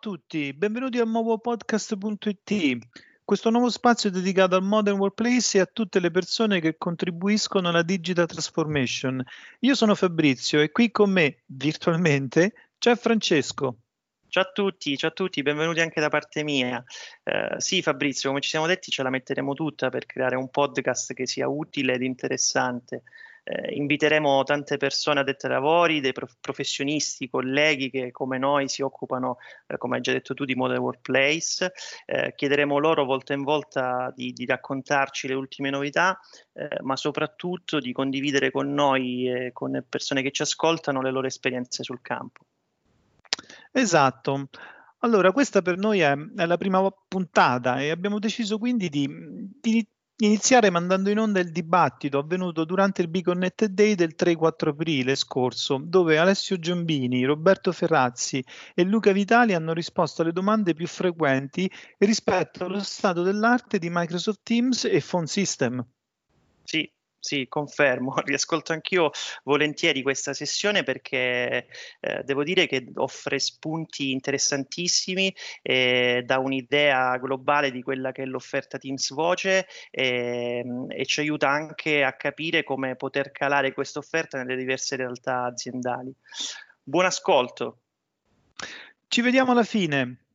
tutti, benvenuti al nuovo podcast.it. Questo nuovo spazio è dedicato al Modern Workplace e a tutte le persone che contribuiscono alla digital transformation. Io sono Fabrizio e qui con me, virtualmente, c'è Francesco. Ciao a tutti, ciao a tutti, benvenuti anche da parte mia. Eh, sì, Fabrizio, come ci siamo detti, ce la metteremo tutta per creare un podcast che sia utile ed interessante. Eh, inviteremo tante persone addette ai lavori, dei prof- professionisti, colleghi che come noi si occupano, eh, come hai già detto tu, di Modern Workplace. Eh, chiederemo loro volta in volta di, di raccontarci le ultime novità, eh, ma soprattutto di condividere con noi e con le persone che ci ascoltano le loro esperienze sul campo. Esatto. Allora, questa per noi è, è la prima puntata e abbiamo deciso quindi di, di, iniziare mandando in onda il dibattito avvenuto durante il Be Connected Day del 3-4 aprile scorso, dove Alessio Giambini, Roberto Ferrazzi e Luca Vitali hanno risposto alle domande più frequenti rispetto allo stato dell'arte di Microsoft Teams e Phone System. Sì, sì, confermo, riascolto anch'io volentieri questa sessione perché eh, devo dire che offre spunti interessantissimi e dà un'idea globale di quella che è l'offerta Teams Voce e, e ci aiuta anche a capire come poter calare questa offerta nelle diverse realtà aziendali. Buon ascolto. Ci vediamo alla fine.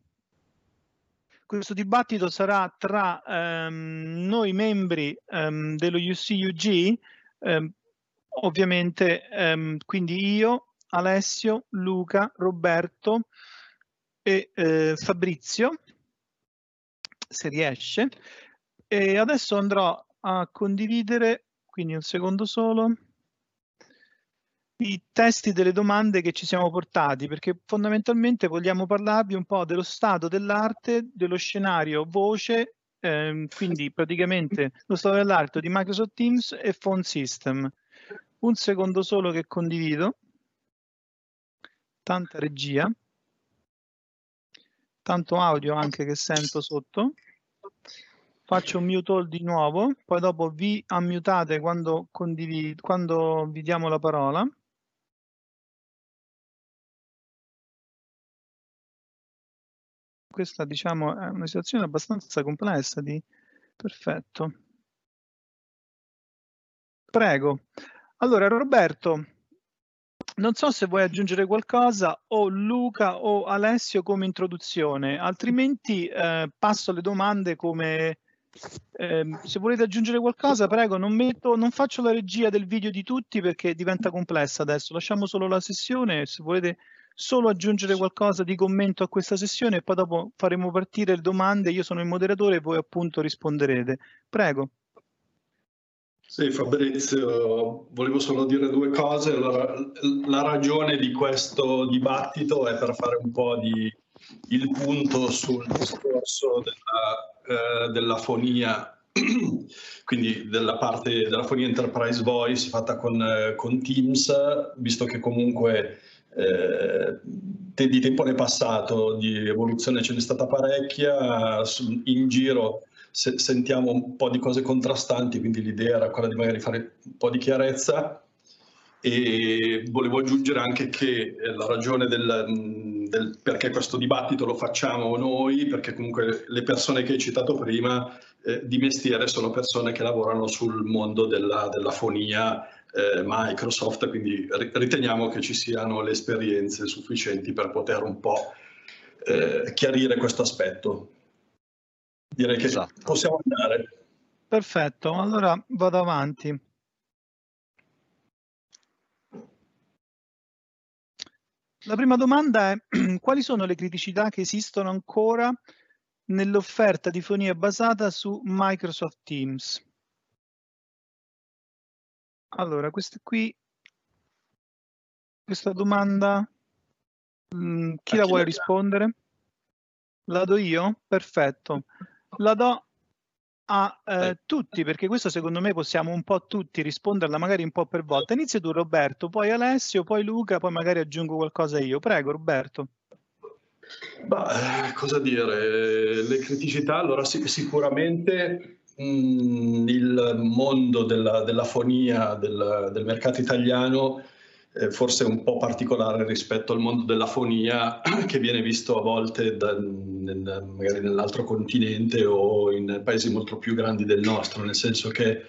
Questo dibattito sarà tra ehm, noi membri ehm, dello UCUG, ehm, ovviamente, ehm, quindi io, Alessio, Luca, Roberto e eh, Fabrizio, se riesce. E adesso andrò a condividere, quindi un secondo solo i testi delle domande che ci siamo portati, perché fondamentalmente vogliamo parlarvi un po' dello stato dell'arte, dello scenario voce, ehm, quindi praticamente lo stato dell'arte di Microsoft Teams e Phone System. Un secondo solo che condivido. Tanta regia. Tanto audio anche che sento sotto. Faccio un mute all di nuovo, poi dopo vi ammutate quando, quando vi diamo la parola. Questa diciamo è una situazione abbastanza complessa di perfetto. Prego. Allora Roberto, non so se vuoi aggiungere qualcosa o Luca o Alessio come introduzione, altrimenti eh, passo alle domande come eh, se volete aggiungere qualcosa, prego, non, metto, non faccio la regia del video di tutti perché diventa complessa adesso, lasciamo solo la sessione, se volete solo aggiungere qualcosa di commento a questa sessione e poi dopo faremo partire le domande. Io sono il moderatore e voi appunto risponderete. Prego. Sì, Fabrizio, volevo solo dire due cose. La, la ragione di questo dibattito è per fare un po' di il punto sul discorso della, eh, della fonia, quindi della parte della fonia Enterprise Voice fatta con, eh, con Teams, visto che comunque eh, di tempo ne è passato, di evoluzione ce n'è stata parecchia, in giro se, sentiamo un po' di cose contrastanti, quindi l'idea era quella di magari fare un po' di chiarezza. E volevo aggiungere anche che eh, la ragione del, del, perché questo dibattito lo facciamo noi, perché comunque le persone che hai citato prima eh, di mestiere sono persone che lavorano sul mondo della, della fonia eh, Microsoft, quindi riteniamo che ci siano le esperienze sufficienti per poter un po' eh, chiarire questo aspetto. Direi che esatto. possiamo andare. Perfetto, allora vado avanti. La prima domanda è quali sono le criticità che esistono ancora nell'offerta di fonia basata su Microsoft Teams? Allora, questa qui, questa domanda, mh, mm, chi la vuole rispondere? La do io? Perfetto. La do a eh, tutti, perché questo secondo me possiamo un po' tutti risponderla, magari un po' per volta. Inizia tu Roberto, poi Alessio, poi Luca, poi magari aggiungo qualcosa io. Prego Roberto. Bah, cosa dire? Le criticità, allora sì, sicuramente mh, mondo della, della fonia del, del, mercato italiano eh, forse un po' particolare rispetto al mondo della fonia che viene visto a volte da, nel, magari nell'altro continente o in paesi molto più grandi del nostro, nel senso che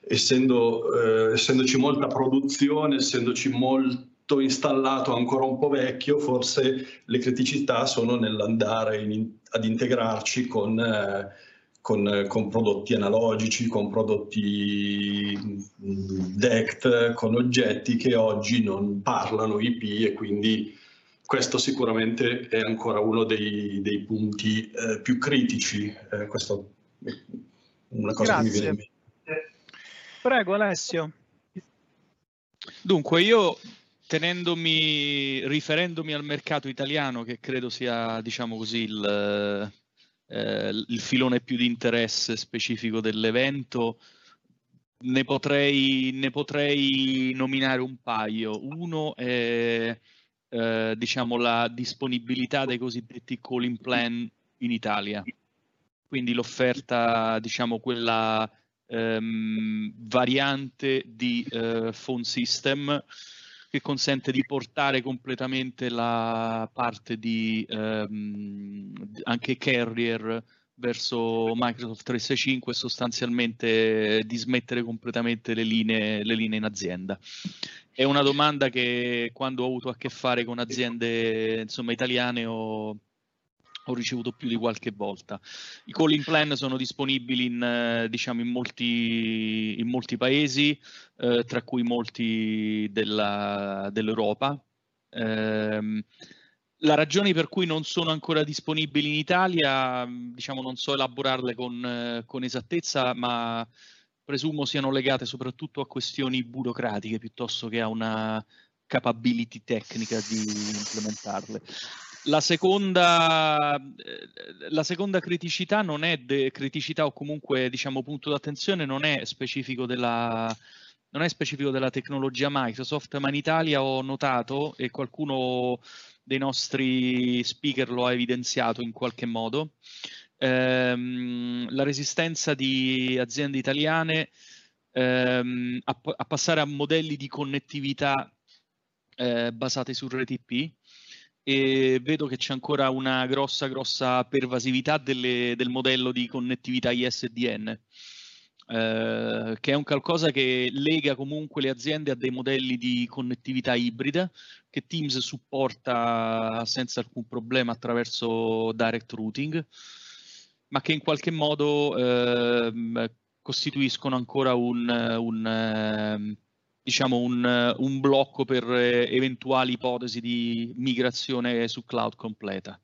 essendo, eh, essendoci molta produzione, essendoci molto installato ancora un po' vecchio, forse le criticità sono nell'andare in, ad integrarci con... Eh, con, con, prodotti analogici, con prodotti mm, DECT, con oggetti che oggi non parlano IP e quindi questo sicuramente è ancora uno dei, dei punti eh, più critici. Eh, questo è una cosa Grazie. che mi viene in mente. Prego Alessio. Dunque io tenendomi, riferendomi al mercato italiano che credo sia diciamo così il, eh, il filone più di interesse specifico dell'evento, ne potrei, ne potrei nominare un paio. Uno è eh, diciamo, la disponibilità dei cosiddetti calling plan in Italia, quindi l'offerta, diciamo, quella ehm, variante di eh, phone system che consente di portare completamente la parte di ehm, anche carrier verso Microsoft 365 e sostanzialmente dismettere completamente le linee, le linee in azienda. È una domanda che quando ho avuto a che fare con aziende insomma, italiane ho, ho ricevuto più di qualche volta. I calling plan sono disponibili in, eh, diciamo, in, molti, in molti, paesi, eh, tra cui molti della, dell'Europa. Eh, la ragione per cui non sono ancora disponibili in Italia, diciamo, non so elaborarle con, eh, con esattezza, ma presumo siano legate soprattutto a questioni burocratiche piuttosto che a una capability tecnica di implementarle. La seconda, eh, la seconda criticità non è de, criticità o comunque diciamo punto d'attenzione non è specifico della, non è specifico della tecnologia Microsoft, ma in Italia ho notato e qualcuno dei nostri speaker lo ha evidenziato in qualche modo, ehm, la resistenza di aziende italiane ehm, a, a, passare a modelli di connettività eh, basati su rete IP e vedo che c'è ancora una grossa, grossa pervasività delle, del modello di connettività ISDN, eh, che è un qualcosa che lega comunque le aziende a dei modelli di connettività ibrida che Teams supporta senza alcun problema attraverso direct routing, ma che in qualche modo eh, costituiscono ancora un, un ehm, diciamo, un, un blocco per eh, eventuali ipotesi di migrazione su cloud completa.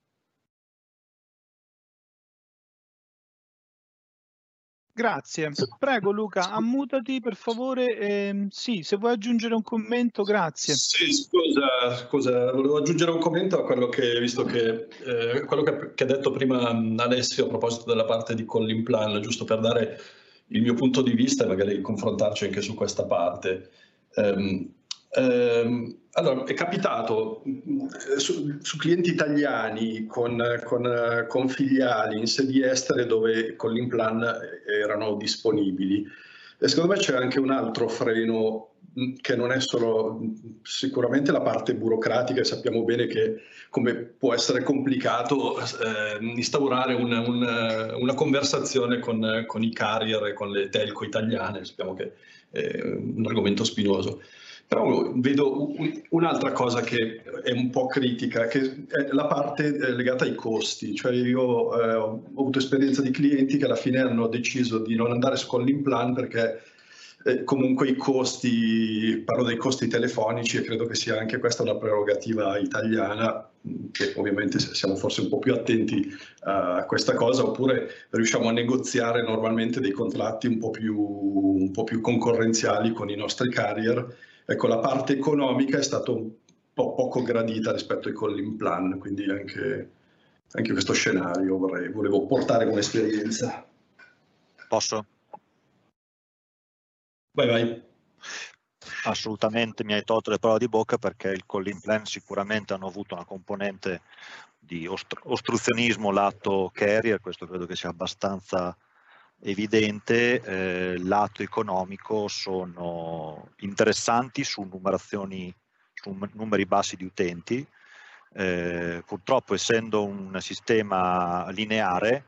Grazie. Prego Luca, ammutati per favore. Eh, sì, se vuoi aggiungere un commento, grazie. Sì, scusa, scusa, volevo aggiungere un commento a quello che, visto che, eh, quello che, che, ha detto prima Alessio a proposito della parte di Collin Plan, giusto per dare il mio punto di vista e magari confrontarci anche su questa parte. Um, um, allora, è capitato eh, su, su clienti italiani con, con, con, filiali in sedi estere dove con l'implan erano disponibili. E secondo me c'è anche un altro freno che non è solo sicuramente la parte burocratica, sappiamo bene che come può essere complicato eh, instaurare un, un, una conversazione con, con, i carrier e con le telco italiane, sappiamo che un argomento spinoso. Però vedo un'altra cosa che è un po' critica, che è la parte eh, legata ai costi. Cioè io eh, ho avuto esperienza di clienti che alla fine hanno deciso di non andare su Calling perché eh, comunque i costi, parlo dei costi telefonici e credo che sia anche questa una prerogativa italiana, che ovviamente siamo forse un po' più attenti a questa cosa, oppure riusciamo a negoziare normalmente dei contratti un po' più, un po più concorrenziali con i nostri carrier Ecco, la parte economica è stata un po' poco gradita rispetto ai calling plan, quindi anche, anche questo scenario vorrei, volevo portare come esperienza. Posso? Vai, vai. Assolutamente mi hai tolto le parole di bocca perché il calling plan sicuramente hanno avuto una componente di ostruzionismo lato carrier, questo credo che sia abbastanza evidente, eh, lato economico sono interessanti su numerazioni su numeri bassi di utenti. Eh, purtroppo essendo un sistema lineare,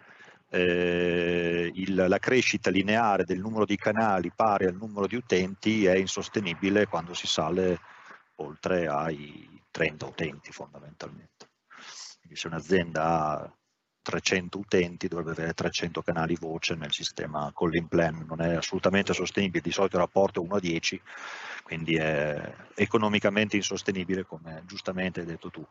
eh, il, la crescita lineare del numero di canali pari al numero di utenti è insostenibile quando si sale oltre ai 30 utenti fondamentalmente. Quindi se un'azienda ha 300 utenti dovrebbe avere 300 canali voce nel sistema calling plan, non è assolutamente sostenibile, di solito il rapporto è 1 a 10, quindi è economicamente insostenibile come giustamente hai detto tu.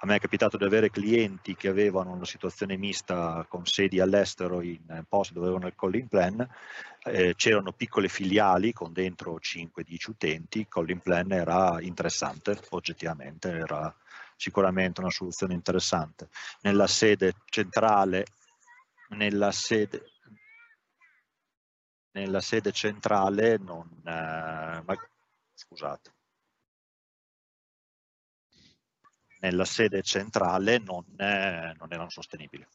A me è capitato di avere clienti che avevano una situazione mista con sedi all'estero in posti dove avevano il calling plan, eh, c'erano piccole filiali con dentro 5-10 utenti, il calling plan era interessante oggettivamente, era sicuramente una soluzione interessante. Nella sede centrale, nella sede, nella sede centrale non, eh, ma, scusate, nella sede centrale non, eh, non erano sostenibili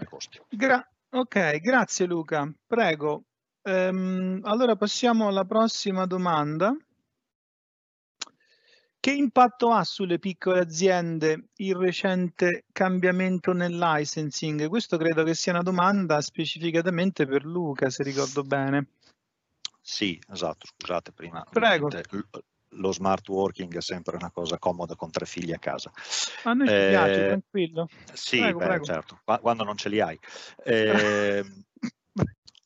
i costi. Gra ok, grazie Luca. Prego. Um, allora passiamo alla prossima domanda. Che impatto ha sulle piccole aziende il recente cambiamento nel licensing? Questo credo che sia una domanda specificatamente per Luca, se ricordo bene. Sì, esatto, scusate prima. Prego. Lo smart working è sempre una cosa comoda con tre figli a casa. A noi eh, ci piace, tranquillo. Sì, prego, beh, prego. certo, quando non ce li hai. Eh,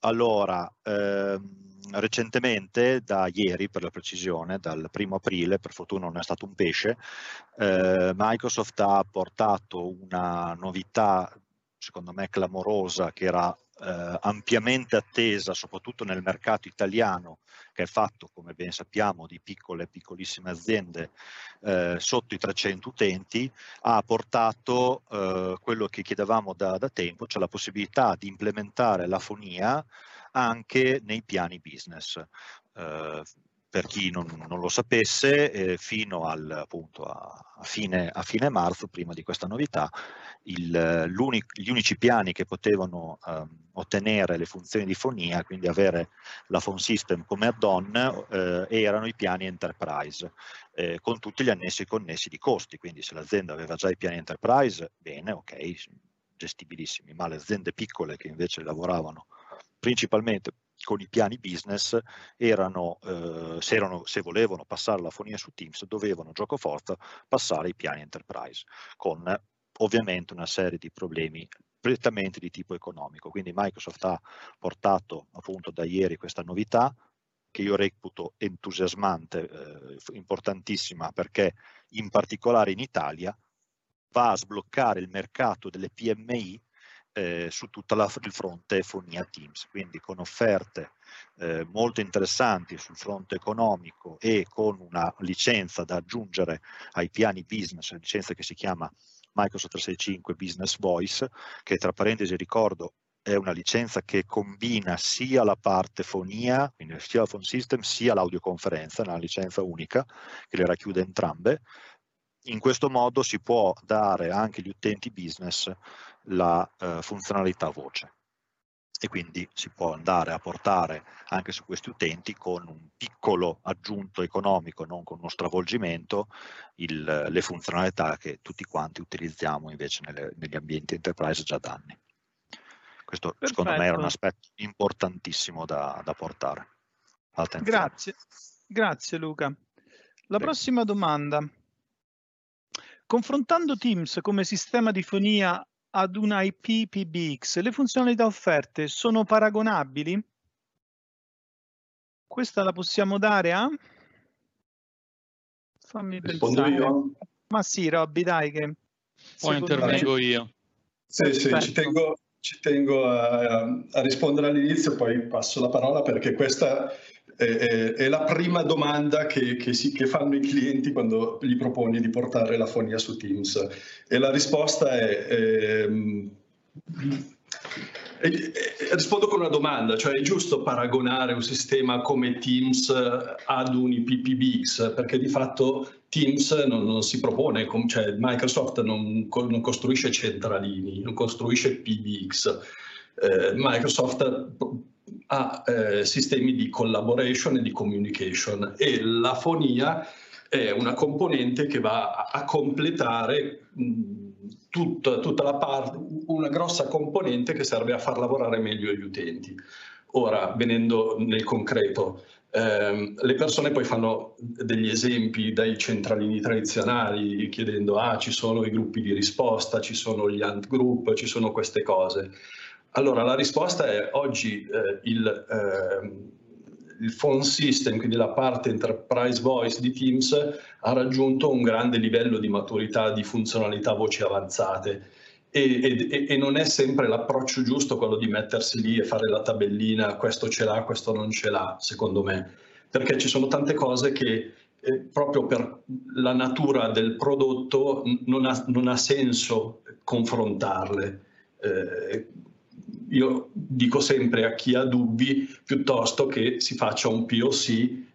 allora, ehm, recentemente, da ieri per la precisione, dal primo aprile, per fortuna non è stato un pesce, eh, Microsoft ha portato una novità secondo me clamorosa che era eh, ampiamente attesa soprattutto nel mercato italiano che è fatto come ben sappiamo di piccole e piccolissime aziende eh, sotto i 300 utenti ha portato eh, quello che chiedevamo da, da tempo cioè la possibilità di implementare la fonia anche nei piani business. Eh, per chi non, non lo sapesse, eh, fino al, appunto, a, a, fine, a, fine, marzo, prima di questa novità, il, gli unici piani che potevano eh, ottenere le funzioni di fonia, quindi avere la phone system come add-on, eh, erano i piani enterprise, eh, con tutti gli annessi connessi di costi. Quindi se l'azienda aveva già i piani enterprise, bene, ok, gestibilissimi, ma le aziende piccole che invece lavoravano principalmente con i piani business erano, eh, se, erano, se volevano passare la fonia su Teams, dovevano gioco forza passare ai piani enterprise, con ovviamente una serie di problemi prettamente di tipo economico. Quindi Microsoft ha portato appunto da ieri questa novità che io reputo entusiasmante, eh, importantissima perché in particolare in Italia va a sbloccare il mercato delle PMI eh, su tutto il fronte Fonia Teams, quindi con offerte eh, molto interessanti sul fronte economico e con una licenza da aggiungere ai piani business, una licenza che si chiama Microsoft 365 Business Voice, che tra parentesi ricordo è una licenza che combina sia la parte fonia, quindi sia la phone system, sia l'audioconferenza, una licenza unica che le racchiude entrambe. In questo modo si può dare anche agli utenti business la eh, funzionalità voce e quindi si può andare a portare anche su questi utenti con un piccolo aggiunto economico, non con uno stravolgimento, il, le funzionalità che tutti quanti utilizziamo invece nelle, negli ambienti enterprise già da anni. Questo Perfetto. secondo me è un aspetto importantissimo da, da portare. Attenzione. Grazie, grazie Luca. La Prego. prossima domanda. Confrontando Teams come sistema di fonia ad un IP PBX, le funzionalità offerte sono paragonabili? Questa la possiamo dare a? Fammi Rispondo pensare. io? Ma sì, Robby, dai che... Poi intervengo me... io. Sì, sì, ci tengo, ci tengo a, a, rispondere all'inizio, poi passo la parola perché questa è, è, la prima domanda che, che, si, che, fanno i clienti quando gli proponi di portare la fonia su Teams. E la risposta è... è rispondo con una domanda, cioè è giusto paragonare un sistema come Teams ad un IPPBX? Perché di fatto Teams non, non si propone, cioè Microsoft non, non, costruisce centralini, non costruisce PBX. Eh, Microsoft ha eh, sistemi di collaboration e di communication e la fonia è una componente che va a, completare tutta, tutta la parte, una grossa componente che serve a far lavorare meglio gli utenti. Ora, venendo nel concreto, ehm, le persone poi fanno degli esempi dai centralini tradizionali chiedendo ah ci sono i gruppi di risposta, ci sono gli ant group, ci sono queste cose. Allora la risposta è oggi eh, il, eh, il phone system, quindi la parte enterprise voice di Teams ha raggiunto un grande livello di maturità di funzionalità voci avanzate e, e, e, non è sempre l'approccio giusto quello di mettersi lì e fare la tabellina, questo ce l'ha, questo non ce l'ha, secondo me, perché ci sono tante cose che eh, proprio per la natura del prodotto non ha, non ha senso confrontarle. Eh, io dico sempre a chi ha dubbi piuttosto che si faccia un POC,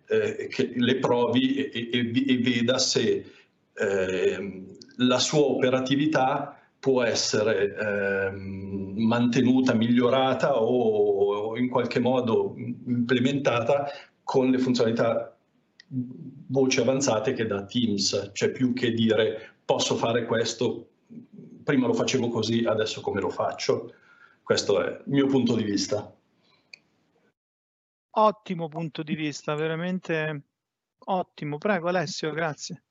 eh, che le provi e, e, e veda se eh, la sua operatività può essere eh, mantenuta, migliorata o, o in qualche modo implementata con le funzionalità voci avanzate che dà Teams, cioè più che dire posso fare questo, prima lo facevo così, adesso come lo faccio. Questo è il mio punto di vista. Ottimo punto di vista, veramente ottimo. Prego Alessio, grazie.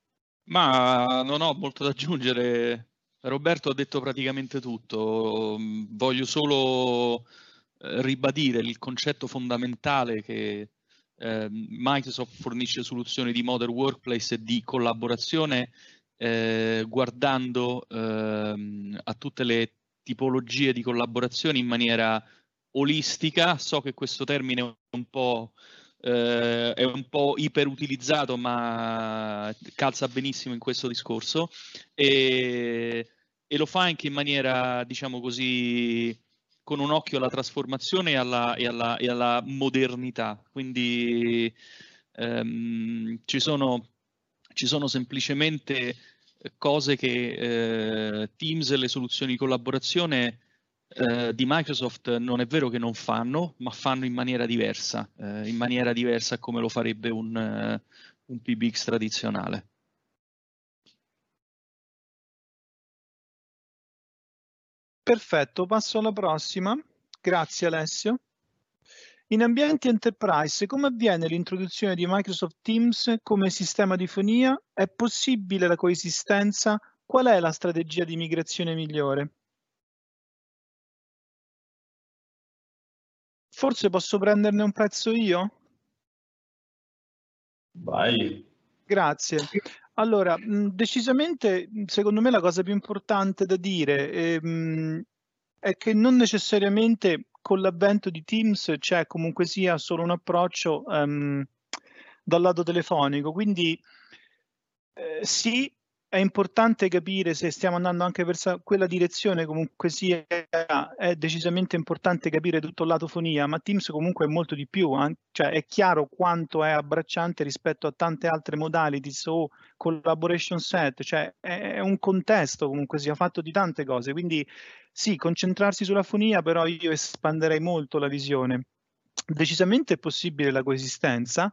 Ma non ho molto da aggiungere Roberto ha detto praticamente tutto, voglio solo eh, ribadire il concetto fondamentale che eh, Microsoft fornisce soluzioni di modern workplace e di collaborazione eh, guardando ehm, a tutte le tipologie di collaborazione in maniera olistica. So che questo termine è un po' eh, è un po' iperutilizzato, ma calza benissimo in questo discorso. E, e lo fa anche in maniera, diciamo così, con un occhio alla trasformazione e alla, e alla, e alla modernità. Quindi ehm, ci, sono, ci, sono, semplicemente cose che eh, Teams e le soluzioni di collaborazione eh, di Microsoft non è vero che non fanno, ma fanno in maniera diversa, eh, in maniera diversa come lo farebbe un, uh, un PBX tradizionale. Perfetto, passo alla prossima. Grazie Alessio. In ambienti enterprise, come avviene l'introduzione di Microsoft Teams come sistema di fonia? È possibile la coesistenza? Qual è la strategia di migrazione migliore? Forse posso prenderne un pezzo io? Vai. Grazie. Allora, mh, decisamente, secondo me la cosa più importante da dire ehm, è che non necessariamente con l'avvento di Teams c'è comunque sia solo un approccio um, dal lato telefonico, quindi eh, sì, è importante capire se stiamo andando anche verso quella direzione, comunque sia, è decisamente importante capire tutto il lato fonia, ma Teams comunque è molto di più, cioè è chiaro quanto è abbracciante rispetto a tante altre modalities o collaboration set, cioè è un contesto comunque sia fatto di tante cose, quindi sì, concentrarsi sulla fonia, però io espanderei molto la visione. Decisamente è possibile la coesistenza,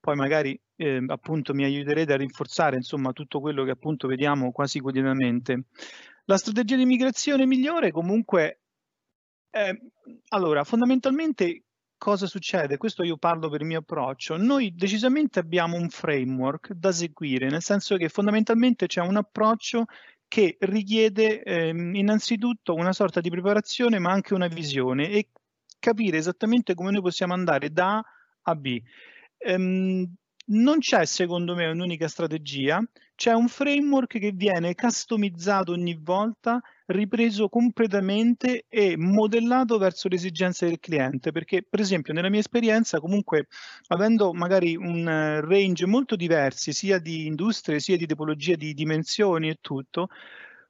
poi magari eh, appunto mi aiuterete a rinforzare insomma tutto quello che appunto vediamo quasi quotidianamente. La strategia di migrazione migliore comunque è, allora fondamentalmente cosa succede? Questo io parlo per il mio approccio. Noi decisamente abbiamo un framework da seguire, nel senso che fondamentalmente c'è un approccio che richiede eh, innanzitutto una sorta di preparazione ma anche una visione e capire esattamente come noi possiamo andare da A a B. Um, non c'è secondo me un'unica strategia, c'è un framework che viene customizzato ogni volta, ripreso completamente e modellato verso le esigenze del cliente, perché per esempio nella mia esperienza comunque avendo magari un range molto diversi sia di industrie sia di tipologia di dimensioni e tutto,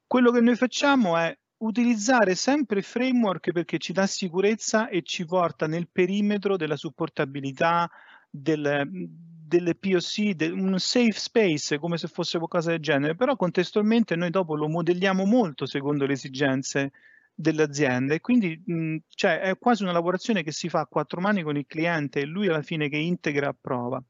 quello che noi facciamo è utilizzare sempre framework perché ci dà sicurezza e ci porta nel perimetro della supportabilità, del, delle POC, de, un safe space come se fosse qualcosa del genere, però contestualmente noi dopo lo modelliamo molto secondo le esigenze dell'azienda e quindi mh, cioè, è quasi una lavorazione che si fa a quattro mani con il cliente e lui alla fine che integra approva.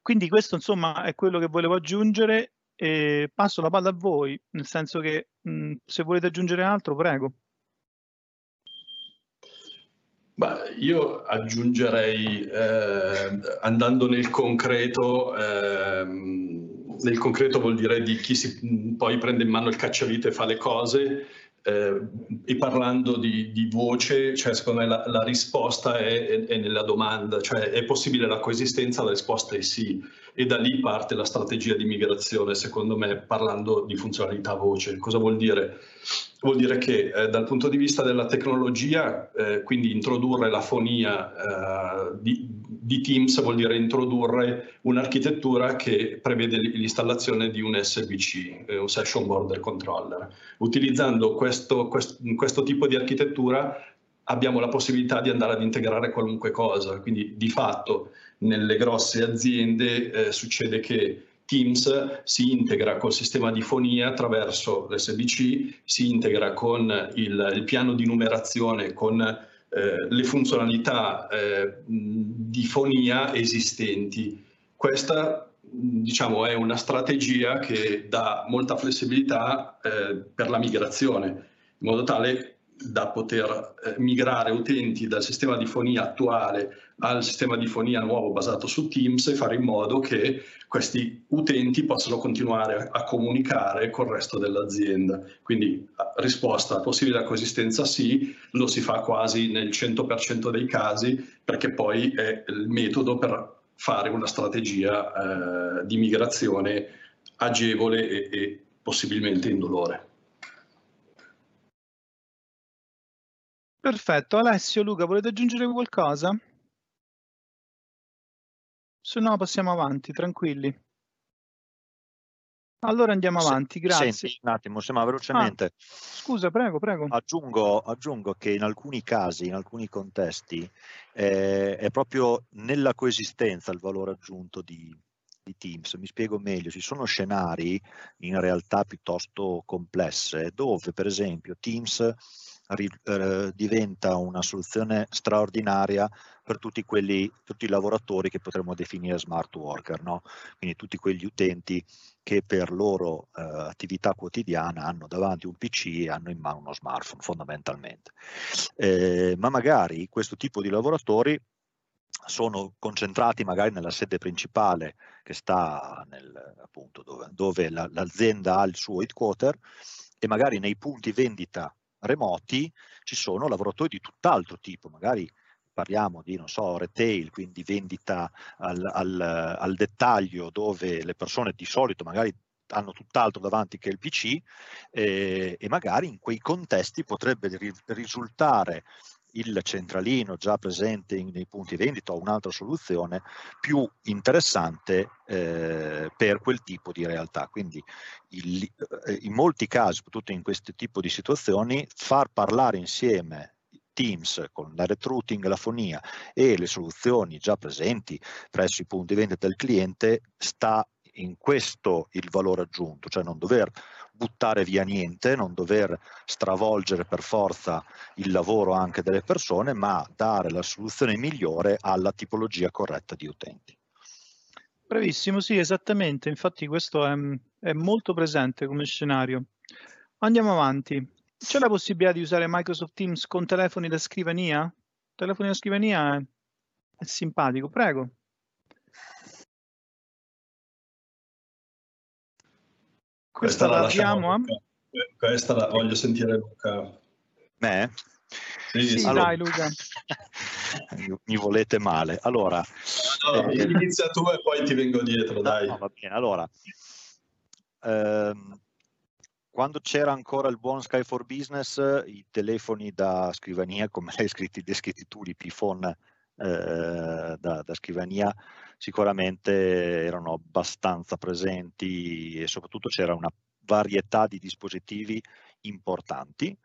quindi questo insomma è quello che volevo aggiungere e passo la palla a voi, nel senso che mh, se volete aggiungere altro, prego. Beh, io aggiungerei, eh, andando nel concreto, eh, nel concreto vuol dire di chi si, poi prende in mano il cacciavite e fa le cose, eh, e parlando di, di, voce, cioè secondo me la, la risposta è, è, è, nella domanda, cioè è possibile la coesistenza? La risposta è sì e da lì parte la strategia di migrazione, secondo me, parlando di funzionalità voce. Cosa vuol dire? Vuol dire che eh, dal punto di vista della tecnologia, eh, quindi introdurre la fonia eh, di, di, Teams vuol dire introdurre un'architettura che prevede l'installazione di un SBC, eh, un Session Border Controller. Utilizzando questo, questo, questo tipo di architettura abbiamo la possibilità di andare ad integrare qualunque cosa, quindi di fatto nelle grosse aziende eh, succede che Teams si integra col sistema di fonia attraverso l'SBC, si integra con il, il piano di numerazione, con eh, le funzionalità eh, di fonia esistenti. Questa diciamo, è una strategia che dà molta flessibilità eh, per la migrazione, in modo tale da poter eh, migrare utenti dal sistema di fonia attuale al sistema di fonia nuovo basato su Teams e fare in modo che questi utenti possano continuare a comunicare col resto dell'azienda. Quindi risposta possibile coesistenza sì, lo si fa quasi nel 100% dei casi perché poi è il metodo per fare una strategia eh, di migrazione agevole e, e possibilmente indolore. Perfetto, Alessio, Luca, volete aggiungere qualcosa? Se no passiamo avanti, tranquilli. Allora andiamo avanti, grazie. Senti, un attimo, se ma velocemente. Ah, scusa, prego, prego. Aggiungo, aggiungo, che in alcuni casi, in alcuni contesti, eh, è proprio nella coesistenza il valore aggiunto di, di Teams. Mi spiego meglio, ci sono scenari in realtà piuttosto complesse dove per esempio Teams eh, diventa una soluzione straordinaria per tutti, quelli, tutti i lavoratori che potremmo definire smart worker, no? quindi tutti quegli utenti che per loro eh, attività quotidiana hanno davanti un PC e hanno in mano uno smartphone fondamentalmente. Eh, ma magari questo tipo di lavoratori sono concentrati magari nella sede principale che sta nel, appunto dove, dove la, l'azienda ha il suo headquarter e magari nei punti vendita remoti ci sono lavoratori di tutt'altro tipo, magari parliamo di, non so, retail, quindi vendita al, al, al dettaglio dove le persone di solito magari hanno tutt'altro davanti che il PC eh, e magari in quei contesti potrebbe ri- risultare il centralino già presente in, nei punti vendita o un'altra soluzione più interessante eh, per quel tipo di realtà. Quindi il, eh, in molti casi, soprattutto in questo tipo di situazioni, far parlare insieme Teams con la routing, la fonia e le soluzioni già presenti presso i punti vendita del cliente sta in questo il valore aggiunto, cioè non dover buttare via niente, non dover stravolgere per forza il lavoro anche delle persone, ma dare la soluzione migliore alla tipologia corretta di utenti. Bravissimo, sì, esattamente. Infatti questo è, è molto presente come scenario. Andiamo avanti. C'è la possibilità di usare Microsoft Teams con telefoni da scrivania? Telefoni da scrivania è, è simpatico, prego. Questa, la abbiamo. Eh? Questa la voglio sentire Luca. Me? Sì, sì allora, dai Luca. mi volete male. Allora, no, eh, inizia tu e poi ti vengo dietro, no, dai. No, va bene, allora. Ehm, quando c'era ancora il buon Sky for Business, i telefoni da scrivania, come l'hai scritti, descritti tu, i P-Phone eh, da, da, scrivania sicuramente erano abbastanza presenti e soprattutto c'era una varietà di dispositivi importanti, eh,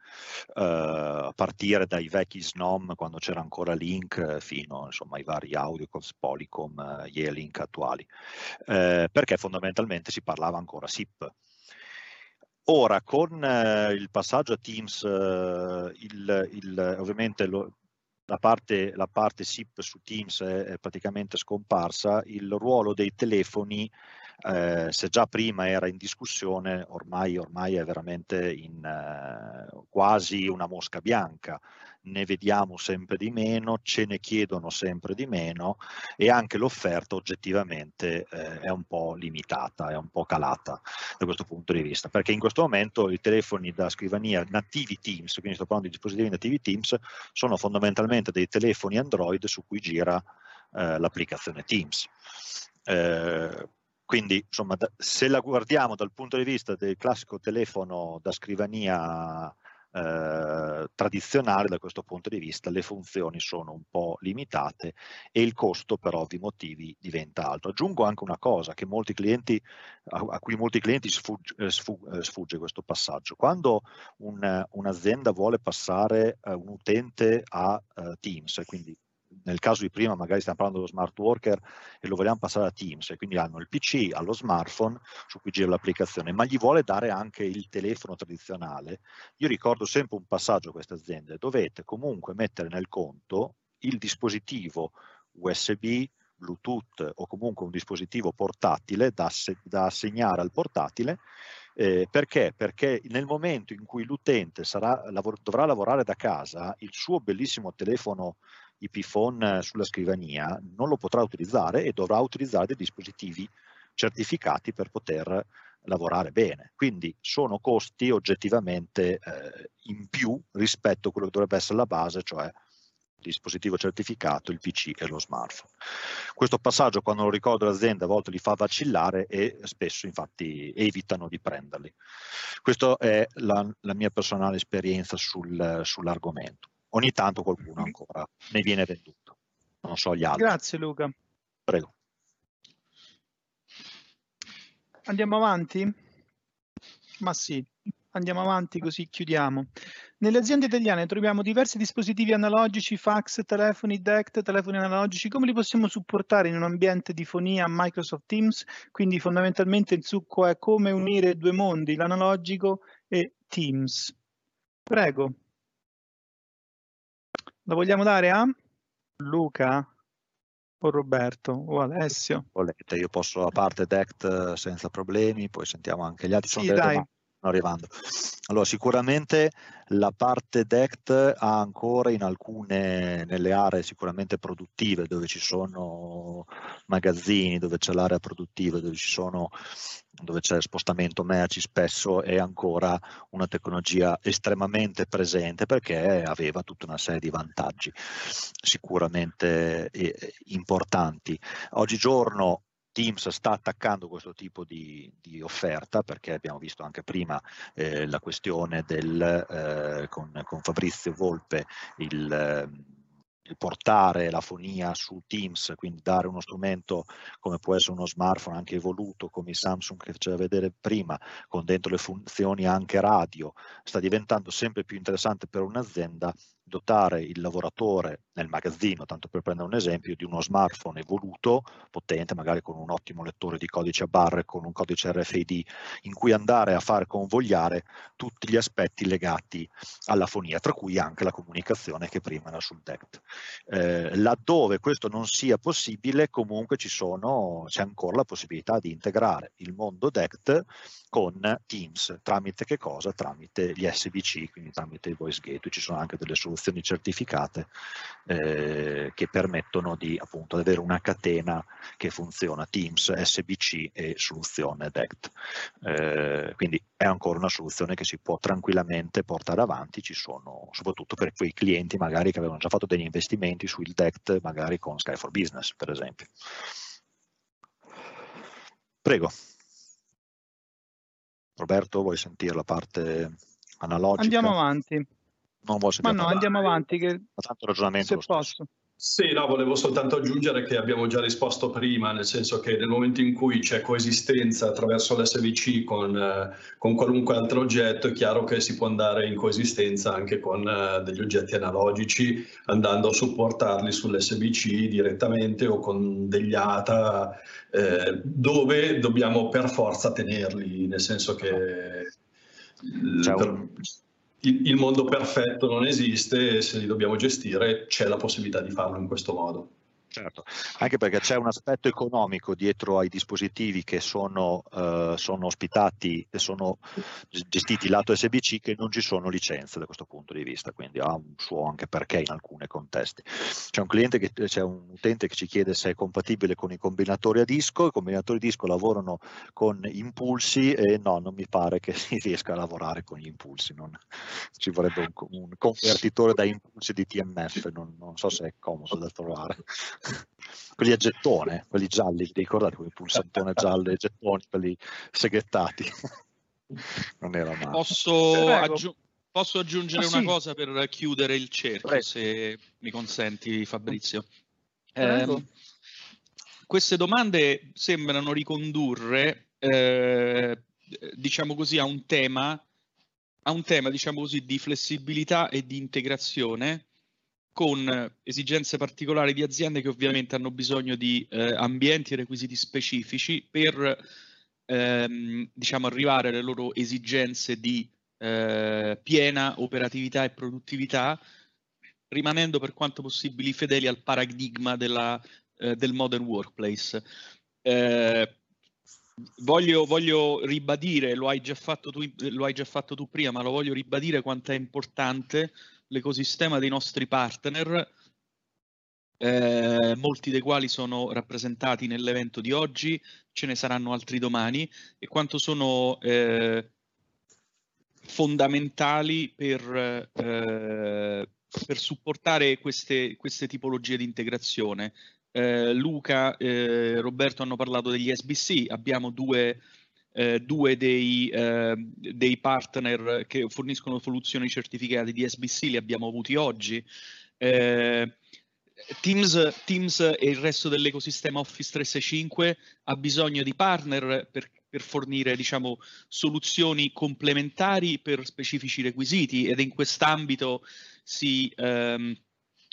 a partire dai vecchi SNOM quando c'era ancora Link fino insomma, ai vari Audiocoms, Polycom, eh, Yealink attuali, eh, perché fondamentalmente si parlava ancora SIP. Ora, con eh, il passaggio a Teams, eh, il, il, ovviamente lo, la parte, la parte SIP su Teams è, è, praticamente scomparsa, il ruolo dei telefoni, eh, se già prima era in discussione, ormai, ormai è veramente in, eh, quasi una mosca bianca ne vediamo sempre di meno, ce ne chiedono sempre di meno e anche l'offerta oggettivamente eh, è un po' limitata, è un po' calata da questo punto di vista, perché in questo momento i telefoni da scrivania nativi Teams, quindi sto parlando di dispositivi nativi Teams, sono fondamentalmente dei telefoni Android su cui gira eh, l'applicazione Teams. Eh, quindi, insomma, se la guardiamo dal punto di vista del classico telefono da scrivania eh, tradizionale da questo punto di vista le funzioni sono un po' limitate e il costo per ovvi motivi diventa alto. Aggiungo anche una cosa che molti clienti, a, cui molti clienti sfugge, eh, eh, sfugge questo passaggio. Quando un, un'azienda vuole passare uh, un utente a uh, Teams, quindi nel caso di prima magari stiamo parlando dello smart worker e lo vogliamo passare a Teams e quindi hanno il PC, allo smartphone su cui gira l'applicazione, ma gli vuole dare anche il telefono tradizionale, io ricordo sempre un passaggio a queste aziende, dovete comunque mettere nel conto il dispositivo USB, Bluetooth o comunque un dispositivo portatile da, da assegnare al portatile eh, perché? Perché nel momento in cui l'utente lavor dovrà lavorare da casa, il suo bellissimo telefono IP phone sulla scrivania non lo potrà utilizzare e dovrà utilizzare dei dispositivi certificati per poter lavorare bene. Quindi sono costi oggettivamente eh, in più rispetto a quello che dovrebbe essere la base, cioè il dispositivo certificato, il PC e lo smartphone. Questo passaggio quando lo ricordo l'azienda a volte li fa vacillare e spesso infatti evitano di prenderli. Questa è la, la mia personale esperienza sul, sull'argomento ogni tanto qualcuno ancora ne viene venduto. Non so gli altri. Grazie Luca. Prego. Andiamo avanti? Ma sì, andiamo avanti così chiudiamo. Nelle aziende italiane troviamo diversi dispositivi analogici, fax, telefoni, DECT, telefoni analogici. Come li possiamo supportare in un ambiente di fonia Microsoft Teams? Quindi fondamentalmente il succo è come unire due mondi, l'analogico e Teams. Prego. La vogliamo dare a Luca o Roberto o Alessio? Volete, io posso a parte DECT senza problemi, poi sentiamo anche gli altri. Sì, dai. arrivando. Allora, sicuramente la parte DECT ha ancora in alcune, nelle aree sicuramente produttive, dove ci sono magazzini, dove c'è l'area produttiva, dove ci sono dove c'è spostamento merci spesso è ancora una tecnologia estremamente presente perché aveva tutta una serie di vantaggi sicuramente eh, importanti. Oggigiorno Teams sta attaccando questo tipo di, di, offerta perché abbiamo visto anche prima eh, la questione del, eh, con, con, Fabrizio Volpe il, eh, il portare la fonia su Teams, quindi dare uno strumento come può essere uno smartphone anche evoluto come i Samsung che faceva vedere prima, con dentro le funzioni anche radio, sta diventando sempre più interessante per un'azienda dotare il lavoratore nel magazzino, tanto per prendere un esempio, di uno smartphone evoluto, potente, magari con un ottimo lettore di codice a barre, con un codice RFID, in cui andare a far convogliare tutti gli aspetti legati alla fonia, tra cui anche la comunicazione che prima era sul DECT. Eh, laddove questo non sia possibile, comunque ci sono, c'è ancora la possibilità di integrare il mondo DECT con Teams, tramite che cosa? Tramite gli SBC, quindi tramite il voice gateway, ci sono anche delle soluzioni soluzioni certificate eh, che permettono di appunto avere una catena che funziona Teams, SBC e soluzione DECT. Eh, quindi è ancora una soluzione che si può tranquillamente portare avanti, ci sono soprattutto per quei clienti magari che avevano già fatto degli investimenti sul DECT, magari con Sky for Business per esempio. Prego. Roberto, vuoi sentire la parte analogica? Andiamo avanti. Non vuoi Ma no, andiamo avanti. Che... Ma tanto ragionamento se posso. Sì, no, volevo soltanto aggiungere che abbiamo già risposto prima, nel senso che nel momento in cui c'è coesistenza attraverso l'SVC con, eh, con, qualunque altro oggetto, è chiaro che si può andare in coesistenza anche con eh, degli oggetti analogici, andando a supportarli sull'SVC direttamente o con degli ATA, eh, dove dobbiamo per forza tenerli, nel senso che... C'è un, il, il mondo perfetto non esiste e se li dobbiamo gestire c'è la possibilità di farlo in questo modo. Certo, anche perché c'è un aspetto economico dietro ai dispositivi che sono, eh, sono ospitati e sono gestiti lato SBC che non ci sono licenze da questo punto di vista, quindi ha un suo anche perché in alcuni contesti. C'è un, cliente che, c'è un utente che ci chiede se è compatibile con i combinatori a disco, i combinatori a disco lavorano con impulsi e no, non mi pare che si riesca a lavorare con gli impulsi, non, ci vorrebbe un, un, convertitore da impulsi di TMF, non, non so se è comodo da trovare quelli a gettone, quelli gialli, ti ricordate quei pulsantone gialli e gettoni, quelli seghettati? non era male. Posso, aggiu- posso aggiungere ah, una sì. cosa per chiudere il cerchio, Prego. se mi consenti Fabrizio? Eh, queste domande sembrano ricondurre, eh, diciamo così, a un tema, a un tema, diciamo così, di flessibilità e di integrazione con esigenze particolari di aziende che ovviamente hanno bisogno di eh, ambienti e requisiti specifici per ehm, diciamo, arrivare alle loro esigenze di eh, piena operatività e produttività, rimanendo per quanto possibile fedeli al paradigma della, eh, del modern workplace. Eh, voglio, voglio, ribadire, lo hai, tu, lo hai già fatto tu prima, ma lo voglio ribadire quanto è importante l'ecosistema dei nostri partner, eh, molti dei quali sono rappresentati nell'evento di oggi, ce ne saranno altri domani, e quanto sono eh, fondamentali per, eh, per supportare queste, queste, tipologie di integrazione. Eh, Luca e eh, Roberto hanno parlato degli SBC, abbiamo due eh, due dei, eh, dei, partner che forniscono soluzioni certificate di SBC li abbiamo avuti oggi. Eh, Teams, Teams, e il resto dell'ecosistema Office 365 ha bisogno di partner per, per fornire diciamo, soluzioni complementari per specifici requisiti ed in quest'ambito si, ehm,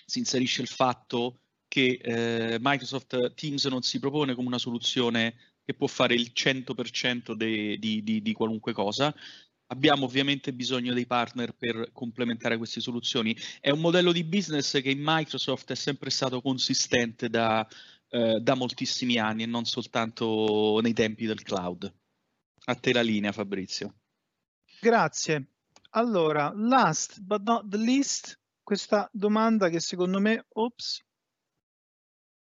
si inserisce il fatto che eh, Microsoft Teams non si propone come una soluzione che può fare il 100% de, di, di, di qualunque cosa. Abbiamo ovviamente bisogno dei partner per complementare queste soluzioni. È un modello di business che in Microsoft è sempre stato consistente da, eh, da moltissimi anni e non soltanto nei tempi del cloud. A te la linea, Fabrizio. Grazie. Allora, last but not the least, questa domanda che secondo me, ops,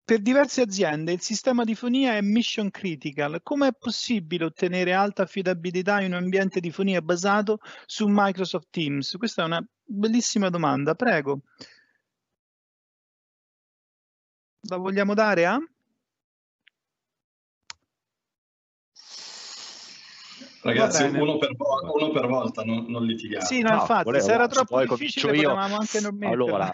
per diverse aziende il sistema di fonia è mission critical. Come è possibile ottenere alta affidabilità in un ambiente di fonia basato su Microsoft Teams? Questa è una bellissima domanda, prego. La vogliamo dare a? Ragazzi, uno per, uno per, volta, non, non litigare. Sì, no, no infatti, volevo, se era troppo se difficile io, anche non metterla. Allora,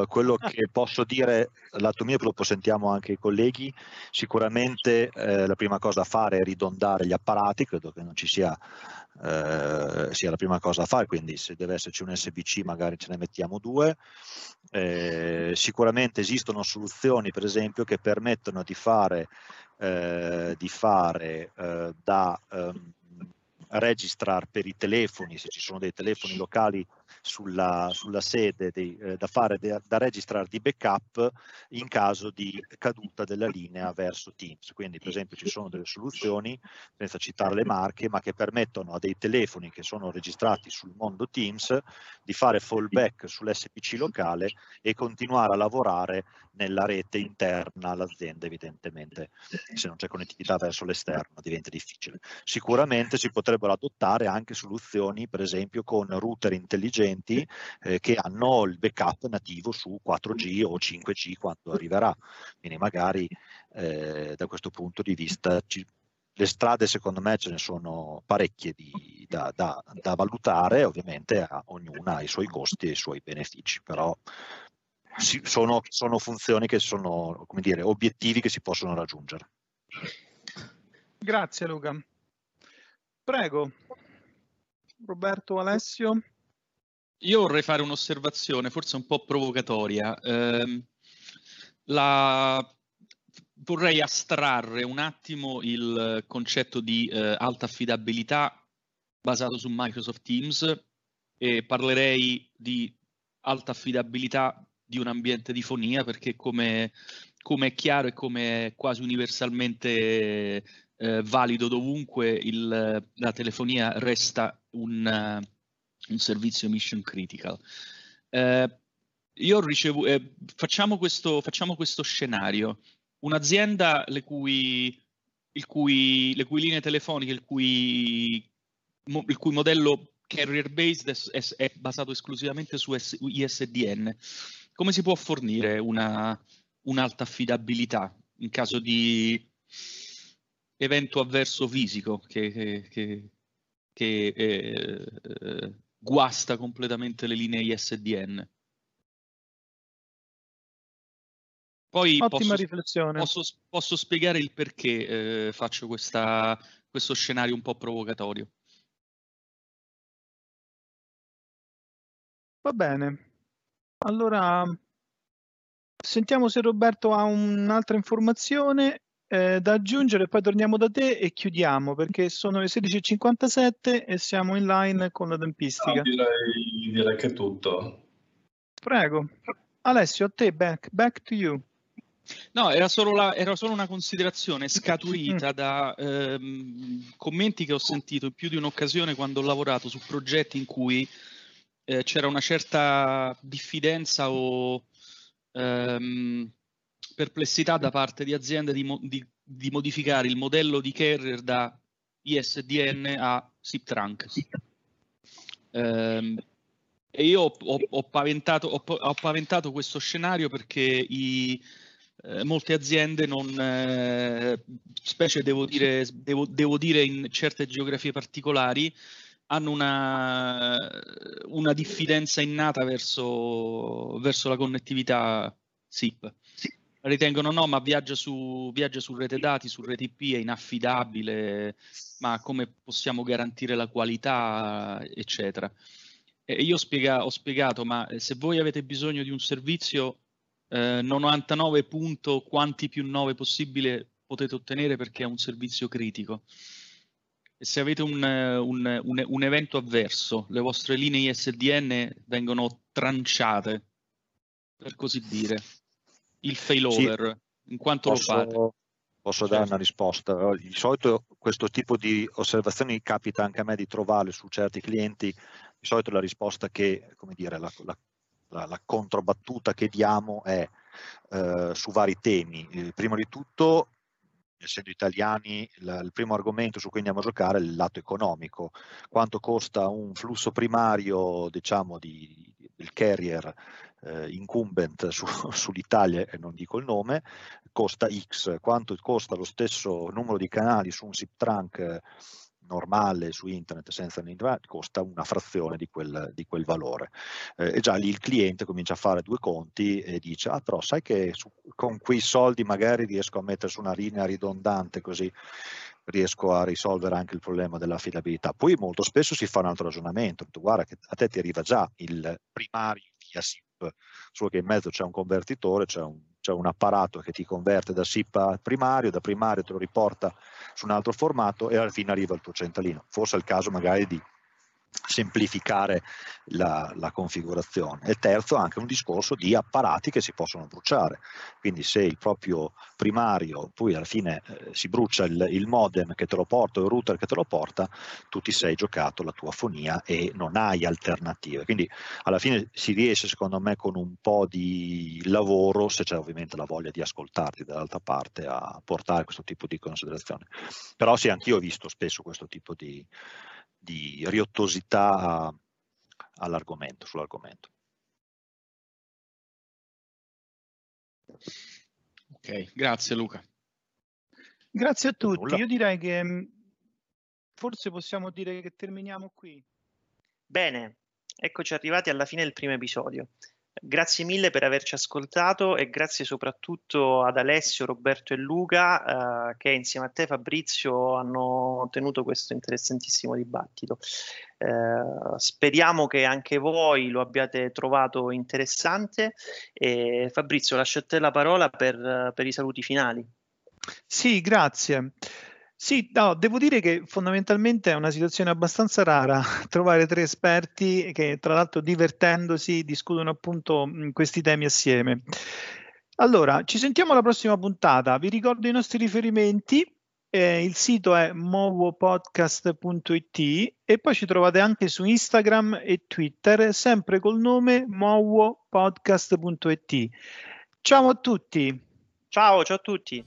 uh, quello che posso dire, lato mio, lo sentiamo anche i colleghi, sicuramente eh, la prima cosa da fare è ridondare gli apparati, credo che non ci sia, eh, sia la prima cosa da fare, quindi se deve esserci un SBC magari ce ne mettiamo due. Eh, sicuramente esistono soluzioni, per esempio, che permettono di fare, eh, di fare eh, da... Um, registrar per i telefoni, se ci sono dei telefoni locali sulla, sulla sede dei, eh, da, fare de, da registrare di backup in caso di caduta della linea verso Teams. Quindi per esempio ci sono delle soluzioni, senza citare le marche, ma che permettono a dei telefoni che sono registrati sul mondo Teams di fare fallback sull'SPC locale e continuare a lavorare nella rete interna all'azienda evidentemente. Se non c'è connettività verso l'esterno diventa difficile. Sicuramente si potrebbero adottare anche soluzioni per esempio con router intelligenti utenti eh, che hanno il backup nativo su 4G o 5G quando arriverà. Quindi magari eh, da questo punto di vista ci, le strade secondo me ce ne sono parecchie di, da, da, da, valutare, ovviamente a, ognuna ha i suoi costi e i suoi benefici, però si, sono, sono, funzioni che sono, come dire, obiettivi che si possono raggiungere. Grazie Luca. Prego, Roberto Alessio. Io vorrei fare un'osservazione, forse un po' provocatoria. Eh, la... Vorrei astrarre un attimo il concetto di eh, alta affidabilità basato su Microsoft Teams e parlerei di alta affidabilità di un ambiente di fonia perché come, come è chiaro e come è quasi universalmente eh, valido dovunque, il, la telefonia resta un, un servizio mission critical. Eh, io ricevo, eh, facciamo, questo, facciamo questo scenario. Un'azienda le cui, cui, le cui linee telefoniche, il cui, il cui modello carrier based è, è, è, basato esclusivamente su S, ISDN, come si può fornire una, un'alta affidabilità in caso di evento avverso fisico che, che, che, che eh, guasta completamente le linee ISDN? Poi Ottima posso, riflessione. Posso, posso, spiegare il perché eh, faccio questa, questo scenario un po' provocatorio. Va bene. Allora, sentiamo se Roberto ha un'altra informazione eh, da aggiungere, poi torniamo da te e chiudiamo perché sono le 16.57 e siamo in line con la tempistica. Ah, direi, direi che è tutto. Prego. Alessio, a te, back, back to you. No, era solo, la, era solo, una considerazione scaturita mm. da ehm, commenti che ho sentito in più di un'occasione quando ho lavorato su progetti in cui eh, c'era una certa diffidenza o ehm, perplessità da parte di aziende di, di, di, modificare il modello di carrier da ISDN a SIP trunk. Ehm, e io ho, ho, ho, paventato, ho, paventato, questo scenario perché i, eh, molte aziende non, eh, specie devo dire, devo, devo dire in certe geografie particolari, hanno una, una diffidenza innata verso, verso, la connettività SIP. Ritengono no, ma viaggia su, viaggia su rete dati, su rete IP, è inaffidabile, ma come possiamo garantire la qualità, eccetera. E io spiega, ho spiegato, ma se voi avete bisogno di un servizio eh, 99 punto quanti più 9 possibile potete ottenere perché è un servizio critico. E se avete un, un, un, un evento avverso, le vostre linee ISDN vengono tranciate, per così dire. Il failover, sì, in quanto posso, lo fate? Posso certo. dare una risposta. Di solito questo tipo di osservazioni capita anche a me di trovarle su certi clienti. Di solito la risposta che, come dire, la, la la, la controbattuta che diamo è eh, su vari temi. Eh, prima di tutto, essendo italiani, il primo argomento su cui andiamo a giocare è il lato economico. Quanto costa un flusso primario, diciamo, di, del carrier eh, incumbent su, sull'Italia, e non dico il nome, costa X. Quanto costa lo stesso numero di canali su un SIP trunk normale su internet senza l'internet costa una frazione di quel, di quel valore. Eh, e già lì il cliente comincia a fare due conti e dice, ah però sai che su, con quei soldi magari riesco a mettere su una linea ridondante così riesco a risolvere anche il problema dell'affidabilità. Poi molto spesso si fa un altro ragionamento, guarda che a te ti arriva già il primario via SIP, solo che in mezzo c'è un convertitore, c'è un un apparato che ti converte da SIP a primario, da primario te lo riporta su un altro formato e alla fine arriva il tuo centralino. Forse è il caso magari di semplificare la, la, configurazione. E terzo anche un discorso di apparati che si possono bruciare, quindi se il proprio primario poi alla fine eh, si brucia il, il, modem che te lo porta o il router che te lo porta, tu ti sei giocato la tua fonia e non hai alternative. Quindi alla fine si riesce secondo me con un po' di lavoro, se c'è ovviamente la voglia di ascoltarti dall'altra parte, a portare questo tipo di considerazione. Però sì, anch'io ho visto spesso questo tipo di di riottosità all'argomento, sull'argomento. Ok, grazie Luca. Grazie a tutti. Io direi che mm, forse possiamo dire che terminiamo qui. Bene, eccoci arrivati alla fine del primo episodio. Grazie mille per averci ascoltato e grazie soprattutto ad Alessio, Roberto e Luca eh, che insieme a te Fabrizio hanno tenuto questo interessantissimo dibattito. Eh, speriamo che anche voi lo abbiate trovato interessante e Fabrizio lascio a te la parola per, per i saluti finali. Sì, grazie. Sì, no, devo dire che fondamentalmente è una situazione abbastanza rara trovare tre esperti che tra l'altro divertendosi discutono appunto questi temi assieme. Allora, ci sentiamo alla prossima puntata. Vi ricordo i nostri riferimenti. Eh, il sito è mowopodcast.it e poi ci trovate anche su Instagram e Twitter, sempre col nome mowopodcast.it. Ciao a tutti. Ciao, ciao a tutti.